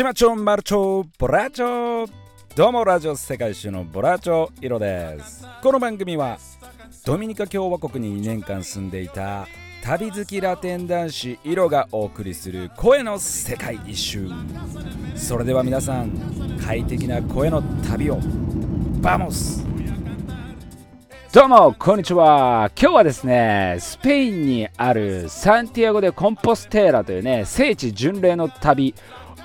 島町 mucho borracho どうもラジオ世界一周のボラチョイロですこの番組はドミニカ共和国に2年間住んでいた旅好きラテン男子イロがお送りする声の世界一周それでは皆さん快適な声の旅を vamos どうもこんにちは今日はですねスペインにあるサンティアゴ・デ・コンポステーラというね聖地巡礼の旅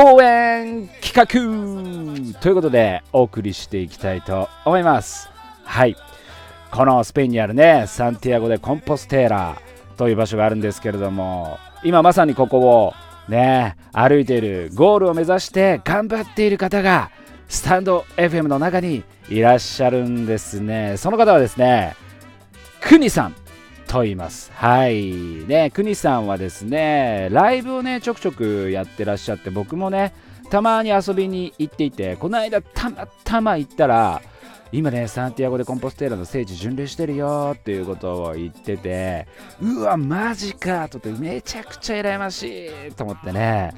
応援企画。ということでお送りしていきたいと思います。はい。このスペインにあるねサンティアゴ・でコンポステーラという場所があるんですけれども今まさにここをね歩いているゴールを目指して頑張っている方がスタンド FM の中にいらっしゃるんですね。その方はですねくにさん。と言います。はい。ねくにさんはですねライブをねちょくちょくやってらっしゃって僕もねたまに遊びに行っていてこの間たまたま行ったら今ねサンティアゴでコンポステーラの聖地巡礼してるよっていうことを言っててうわマジかとってめちゃくちゃ羨ましいと思ってね。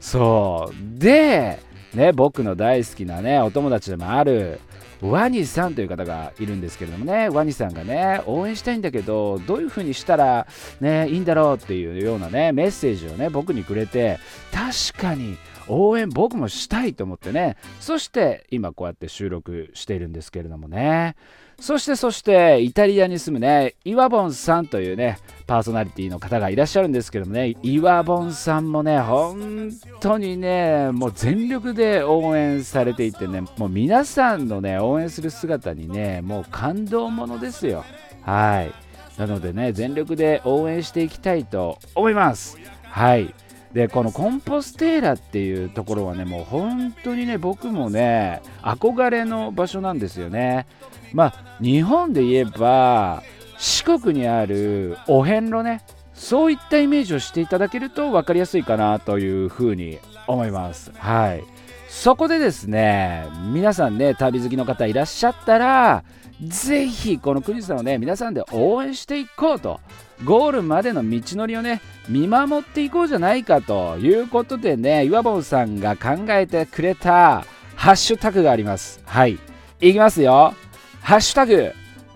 そう。でね、僕の大好きなね、お友達でもある、ワニさんという方がいるんですけれどもね、ワニさんがね、応援したいんだけど、どういう風にしたらね、いいんだろうっていうようなね、メッセージをね、僕にくれて、確かに応援僕もしたいと思ってね、そして今こうやって収録しているんですけれどもね、そしてそしてイタリアに住むねイワボンさんというねパーソナリティの方がいらっしゃるんですけどもね。イワボンさんもね本当にねもう全力で応援されていてねもう皆さんのね応援する姿にねもう感動ものですよ。はい。なのでね全力で応援していきたいと思います。はい。でこのコンポステーラっていうところはねもう本当にね僕もね憧れの場所なんですよね。まあ日本で言えば四国にあるお遍路ねそういったイメージをしていただけると分かりやすいかなというふうに思います。はい。そこでですね皆さんね旅好きの方いらっしゃったらぜひこの国さんをね皆さんで応援していこうとゴールまでの道のりをね見守っていこうじゃないかということでね岩本さんが考えてくれたハッシュタグがあります。はい。いきますよ。ハッシュタグ、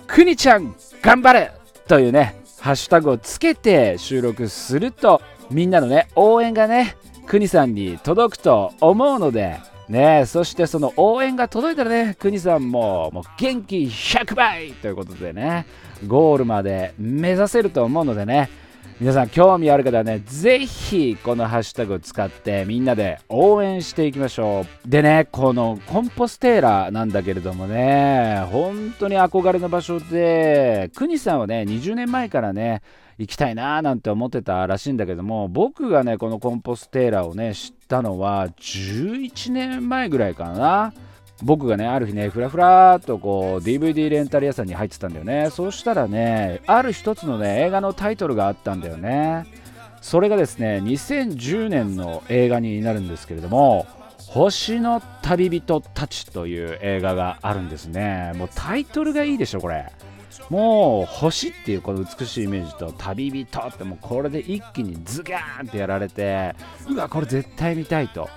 くにちゃん頑張れというね、ハッシュタグをつけて収録すると、みんなのね、応援がね、くにさんに届くと思うので、ね、そしてその応援が届いたらね、くにさんももう元気100倍ということでね、ゴールまで目指せると思うのでね、皆さん興味ある方はね、ぜひこのハッシュタグを使ってみんなで応援していきましょう。でね、このコンポステーラなんだけれどもね、本当に憧れの場所で、国さんはね、20年前からね、行きたいなーなんて思ってたらしいんだけども僕がねこのコンポステーラをね知ったのは11年前ぐらいかな僕がねある日ねふらふらっとこう DVD レンタル屋さんに入ってたんだよね。そうしたらねある一つのね映画のタイトルがあったんだよね。それがですね2010年の映画になるんですけれども星の旅人たちという映画があるんですね。もうタイトルがいいでしょこれ。もう星っていうこの美しいイメージと旅人ってもうこれで一気にズガーンってやられてうわこれ絶対見たいと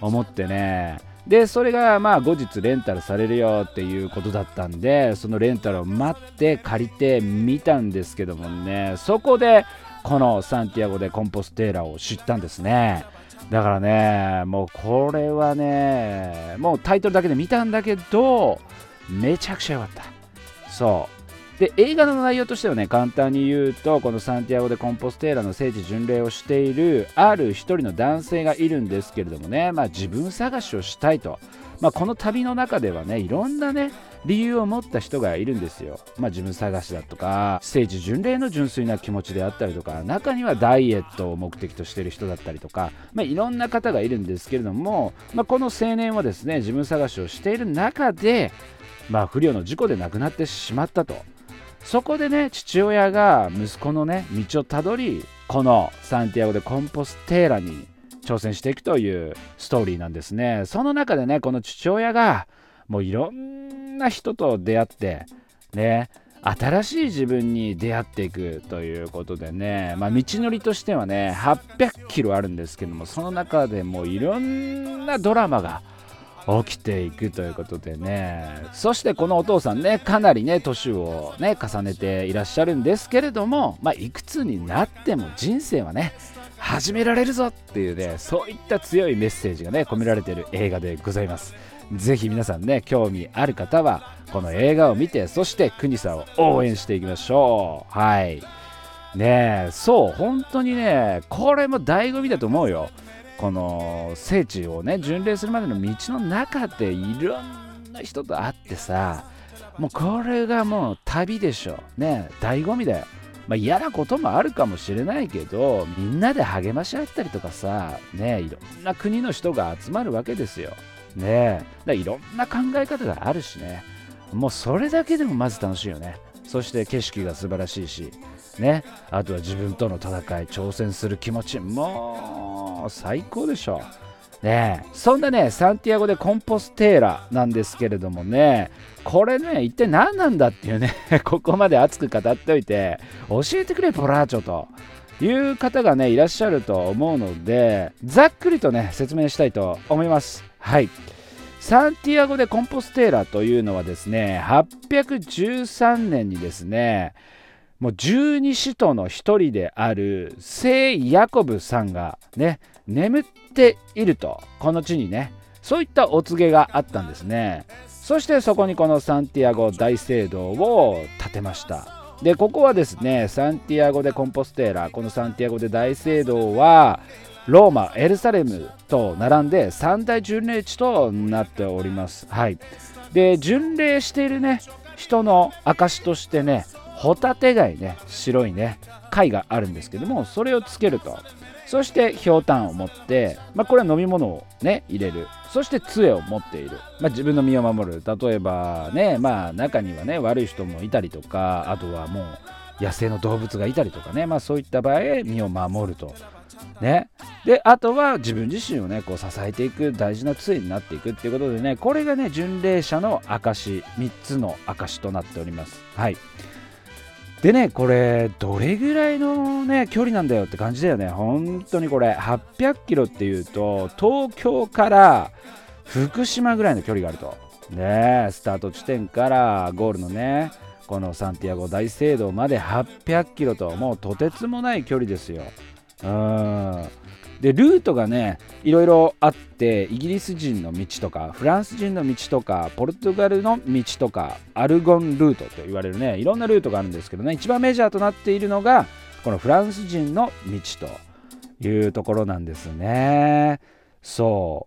思ってねでそれがまあ後日レンタルされるよっていうことだったんでそのレンタルを待って借りてみたんですけどもねそこでこのサンティアゴでコンポステーラを知ったんですね。だからねもうこれはねもうタイトルだけで見たんだけどめちゃくちゃ良かった。そう。で映画の内容としてはね簡単に言うとこのサンティアゴ・でコンポステーラの聖地巡礼をしているある一人の男性がいるんですけれどもね、まあ、自分探しをしたいと、まあ、この旅の中ではねいろんなね理由を持った人がいるんですよ、まあ、自分探しだとか聖地巡礼の純粋な気持ちであったりとか中にはダイエットを目的としている人だったりとか、まあ、いろんな方がいるんですけれども、まあ、この青年はですね自分探しをしている中で、まあ、不慮の事故で亡くなってしまったと。そこでね父親が息子のね道をたどりこのサンティアゴでコンポステーラに挑戦していくというストーリーなんですね。その中でねこの父親がもういろんな人と出会ってね新しい自分に出会っていくということでね、まあ、道のりとしてはね800キロあるんですけどもその中でもいろんなドラマが起きていくということでね。そしてこのお父さんねかなりね年をね重ねていらっしゃるんですけれども、まあ、いくつになっても人生はね始められるぞっていうねそういった強いメッセージがね込められている映画でございます。ぜひ皆さんね興味ある方はこの映画を見てそして国さんを応援していきましょう。はい。ねえそう本当にねこれも醍醐味だと思うよ。この聖地をね巡礼するまでの道の中でいろんな人と会ってさもうこれがもう旅でしょね醍醐味だよ。まあ、嫌なこともあるかもしれないけどみんなで励まし合ったりとかさねいろんな国の人が集まるわけですよ。ねだいろんな考え方があるしね。もうそれだけでもまず楽しいよね。そして景色が素晴らしいし。ねあとは自分との戦い挑戦する気持ちもうもう最高でしょ。ねそんなねサンティアゴ・でコンポステーラなんですけれどもね。これね一体何なんだっていうね ここまで熱く語っておいて教えてくれポラーチョという方がねいらっしゃると思うのでざっくりとね説明したいと思います。はい。サンティアゴ・でコンポステーラというのはですね813年にですねもう十二使徒の一人である聖ヤコブさんがね眠っているとこの地にねそういったお告げがあったんですね。そしてそこにこのサンティアゴ大聖堂を建てました。でここはですねサンティアゴ・でコンポステーラこのサンティアゴで大聖堂はローマエルサレムと並んで三大巡礼地となっております。はい。で巡礼しているね人の証としてねホタテ貝ね白いね貝があるんですけどもそれをつけると。そしてひょうたんを持って、まあ、これは飲み物をね入れる。そして杖を持っている、まあ、自分の身を守る。例えばねまあ中にはね悪い人もいたりとかあとはもう野生の動物がいたりとかね、まあ、そういった場合身を守ると。ね、であとは自分自身をねこう支えていく大事な杖になっていくっていうことでねこれがね巡礼者の証3つの証となっております。はい。でねこれどれぐらいのね距離なんだよって感じだよね。本当にこれ800キロっていうと東京から福島ぐらいの距離があると。ねスタート地点からゴールのねこのサンティアゴ大聖堂まで800キロともうとてつもない距離ですよ。うん。でルートがねいろいろあってイギリス人の道とかフランス人の道とかポルトガルの道とかアルゴンルートと言われるねいろんなルートがあるんですけどね一番メジャーとなっているのがこのフランス人の道というところなんですね。そ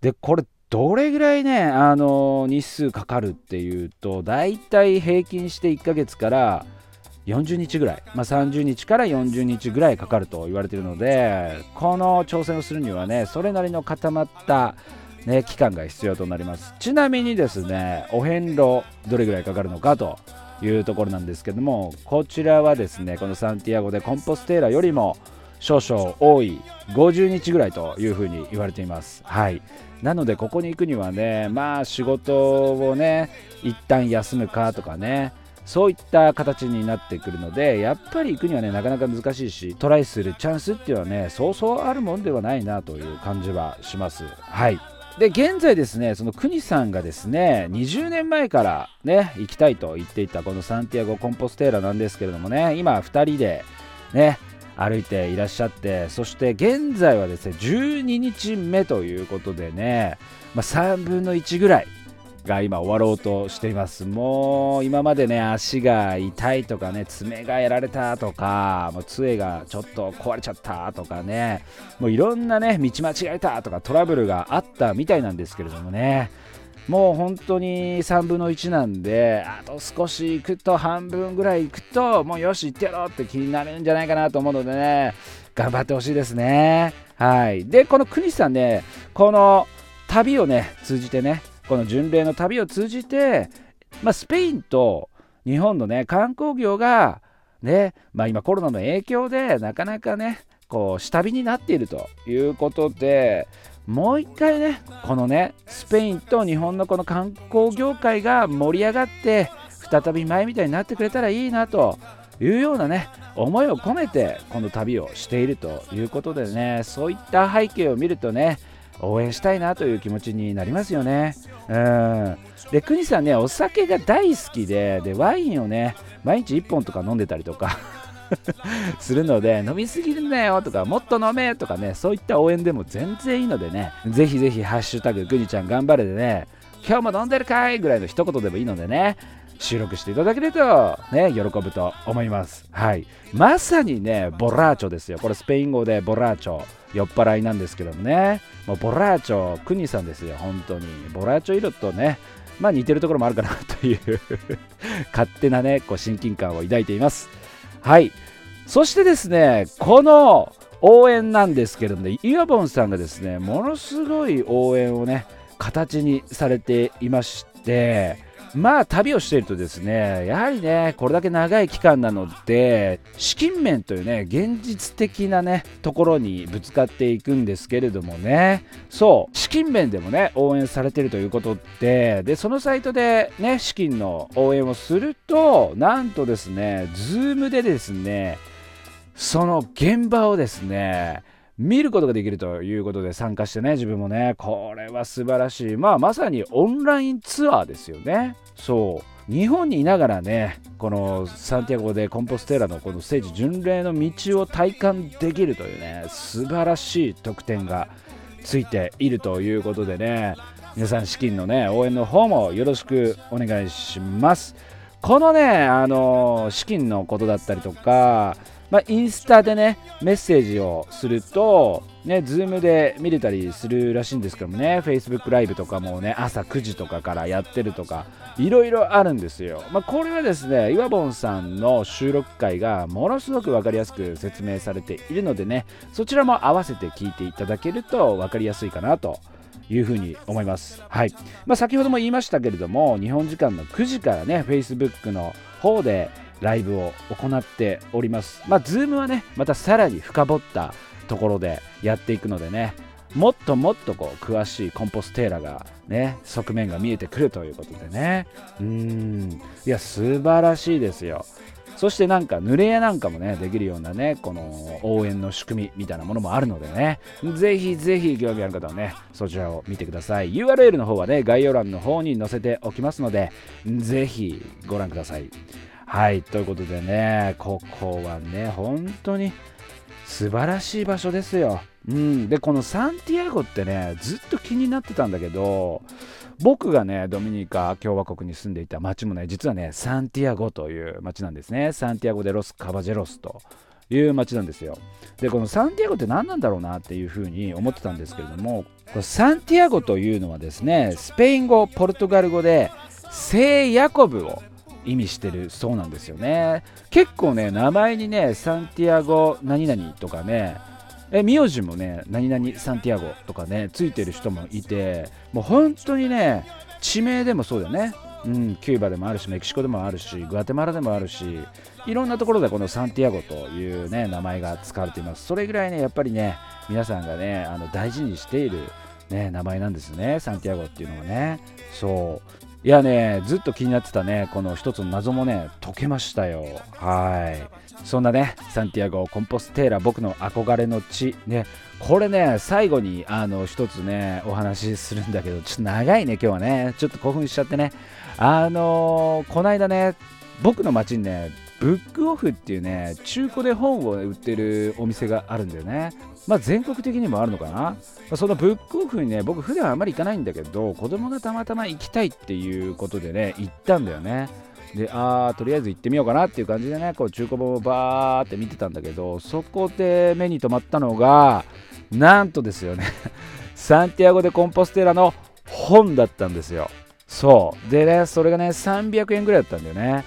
う。でこれどれぐらいねあの日数かかるっていうとだいたい平均して1ヶ月から40日ぐらい、まあ、30日から40日ぐらいかかると言われているのでこの挑戦をするにはねそれなりの固まったね、期間が必要となります。ちなみにですねお遍路どれぐらいかかるのかというところなんですけどもこちらはですねこのサンティアゴでコンポステーラよりも少々多い50日ぐらいというふうに言われています。はい。なのでここに行くにはねまあ仕事をね一旦休むかとかねそういった形になってくるのでやっぱり行くにはねなかなか難しいしトライするチャンスっていうのはねそうそうあるもんではないなという感じはします。はい。で現在ですねその国さんがですね20年前からね行きたいと言っていたこのサンティアゴ・コンポステーラなんですけれどもね今2人でね歩いていらっしゃってそして現在はですね12日目ということでね、まあ、3分の1ぐらいが今終わろうとしています。もう今までね足が痛いとかね爪がやられたとかもう杖がちょっと壊れちゃったとかねもういろんなね道間違えたとかトラブルがあったみたいなんですけれどもね。もう本当に3分の1なんであと少し行くと半分ぐらい行くともうよし行ってやろうって気になるんじゃないかなと思うのでね頑張ってほしいですね。はい。でこの国さんねこの旅をね通じてねこの巡礼の旅を通じて、まあ、スペインと日本のね観光業がね、まあ、今コロナの影響でなかなかねこう下火になっているということでもう一回ねこのねスペインと日本のこの観光業界が盛り上がって再び前みたいになってくれたらいいなというようなね思いを込めてこの旅をしているということでねそういった背景を見るとね応援したいなという気持ちになりますよね。うんで国さんねお酒が大好きででワインをね毎日1本とか飲んでたりとか するので飲みすぎるなよとかもっと飲めとかねそういった応援でも全然いいのでねぜひぜひハッシュタググニちゃん頑張れでね今日も飲んでるかいぐらいの一言でもいいのでね収録していただけるとね喜ぶと思います。はい。まさにねボラーチョですよ。これスペイン語でボラーチョ。酔っ払いなんですけどもね。もうボラーチョクニさんですよ。本当に。ボラーチョ色とねまあ似てるところもあるかなという 勝手なねこう親近感を抱いています。はい。そしてですねこの応援なんですけれども、ね、イヤボンさんがですねものすごい応援をね形にされていましてまあ旅をしているとですねやはりねこれだけ長い期間なので資金面というね現実的なねところにぶつかっていくんですけれどもね。そう資金面でもね応援されてるということででそのサイトでね資金の応援をするとなんとですね Zoom でですねその現場をですね見ることができるということで参加してね自分もね。これは素晴らしい。まあまさにオンラインツアーですよね。そう。日本にいながらねこのサンティアゴでコンポステーラのこの聖地巡礼の道を体感できるというね素晴らしい特典がついているということでね皆さん資金のね応援の方もよろしくお願いします。このねあの資金のことだったりとかまあ、インスタでねメッセージをするとね、ズームで見れたりするらしいんですけどもね、Facebook ライブとかもね、朝9時とかからやってるとか、いろいろあるんですよ。まあ、これはですね、岩本さんの収録回がものすごく分かりやすく説明されているのでね、そちらも合わせて聞いていただけると分かりやすいかなというふうに思います。はい。まあ、先ほども言いましたけれども、日本時間の9時からね、Facebook の方で、ライブを行っております。まあ、ズームはね、またさらに深掘ったところでやっていくのでね、もっともっとこう詳しいコンポステーラがね、側面が見えてくるということでね。うん、いや、素晴らしいですよ。そしてなんか濡れ屋なんかもね、できるようなね、この応援の仕組みみたいなものもあるのでね、ぜひぜひ興味ある方はね、そちらを見てください。URL の方はね、概要欄の方に載せておきますので、ぜひご覧ください。はい、ということでね、ここはね、本当に素晴らしい場所ですよ。うん、で、このサンティアゴってね、ずっと気になってたんだけど、僕がね、ドミニカ共和国に住んでいた町もね、実はね、サンティアゴという町なんですね。サンティアゴ・デ・ロス・カバジェロスという町なんですよ。で、このサンティアゴって何なんだろうなっていうふうに思ってたんですけれども、こサンティアゴというのはですね、スペイン語、ポルトガル語で、聖ヤコブを意味してるそうなんですよね。結構ね名前にねサンティアゴ何々とかねえ名字もね何々サンティアゴとかねついてる人もいてもう本当にね地名でもそうだよね。うん、キューバでもあるしメキシコでもあるしグアテマラでもあるしいろんなところでこのサンティアゴというね名前が使われています。それぐらいねやっぱりね皆さんがねあの大事にしているね名前なんですねサンティアゴっていうのはね。そう。いやね、ずっと気になってたね、この一つの謎もね、解けましたよ。はい。そんなね、サンティアゴ・コンポステーラ、僕の憧れの地、ね、これね、最後に、あの、一つね、お話しするんだけど、ちょっと長いね、今日はね、ちょっと興奮しちゃってね、あのー、この間ね、僕の街にね、ブックオフっていうね、中古で本を売ってるお店があるんだよね。まあ、全国的にもあるのかな、まあ、そのブックオフにね僕普段あんまり行かないんだけど子供がたまたま行きたいっていうことでね行ったんだよね。であーとりあえず行ってみようかなっていう感じでねこう中古本をバーって見てたんだけどそこで目に留まったのがなんとですよね サンティアゴ・でコンポステラの本だったんですよ。そう。でねそれがね300円ぐらいだったんだよね。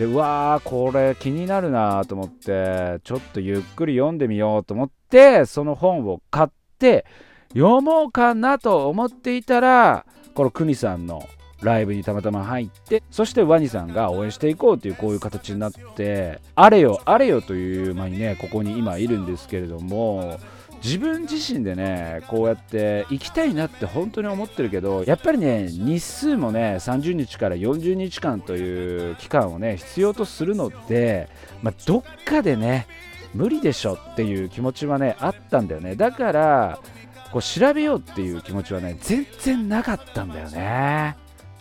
でうわーこれ気になるなと思ってちょっとゆっくり読んでみようと思ってその本を買って読もうかなと思っていたらこのクさんのライブにたまたま入ってそしてワニさんが応援していこうというこういう形になってあれよあれよという間にねここに今いるんですけれども自分自身でねこうやって行きたいなって本当に思ってるけどやっぱりね日数もね30日から40日間という期間をね必要とするので、まあ、どっかでね無理でしょっていう気持ちはねあったんだよね。だからこう調べようっていう気持ちはね全然なかったんだよね。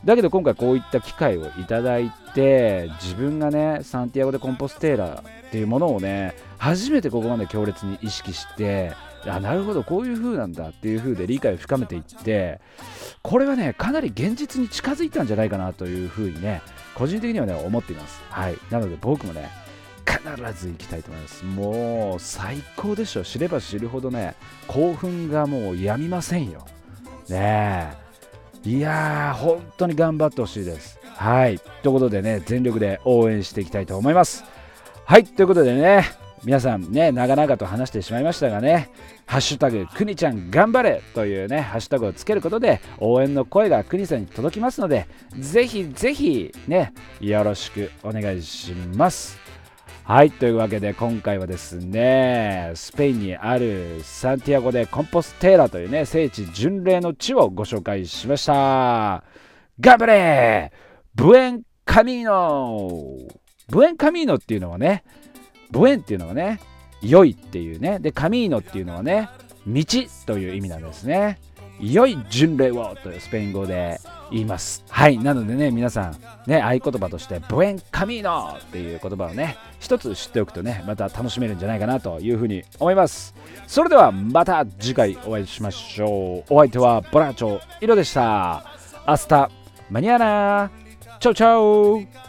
だけど今回こういった機会をいただいて自分がねサンティアゴ・でコンポステーラっていうものをね初めてここまで強烈に意識してあなるほど。こういう風なんだっていう風で理解を深めていってこれはねかなり現実に近づいたんじゃないかなという風にね個人的にはね思っています。はい。なので僕もね必ず行きたいと思います。もう最高でしょ知れば知るほどね興奮がもうやみませんよ。ねえ。いやー本当に頑張ってほしいです。はい。ということでね全力で応援していきたいと思います。はい。ということでね皆さんね長々と話してしまいましたがね「ハッシュタグくにちゃん頑張れ」というねハッシュタグをつけることで応援の声がくにさんに届きますのでぜひぜひねよろしくお願いします。はいというわけで今回はですねスペインにあるサンティアゴでコンポステーラというね聖地巡礼の地をご紹介しました。頑張れ!ブエンカミーノ!ブエンカミーノっていうのはねブエンっていうのはね良いっていうね。でカミーノっていうのはね道という意味なんですね。良い巡礼をというスペイン語で言います。はい。なのでね皆さんね合言葉としてブエンカミーノっていう言葉をね一つ知っておくとねまた楽しめるんじゃないかなというふうに思います。それではまた次回お会いしましょう。お相手はボラーチョイロでした。アスタマニアナ。チャオチャオ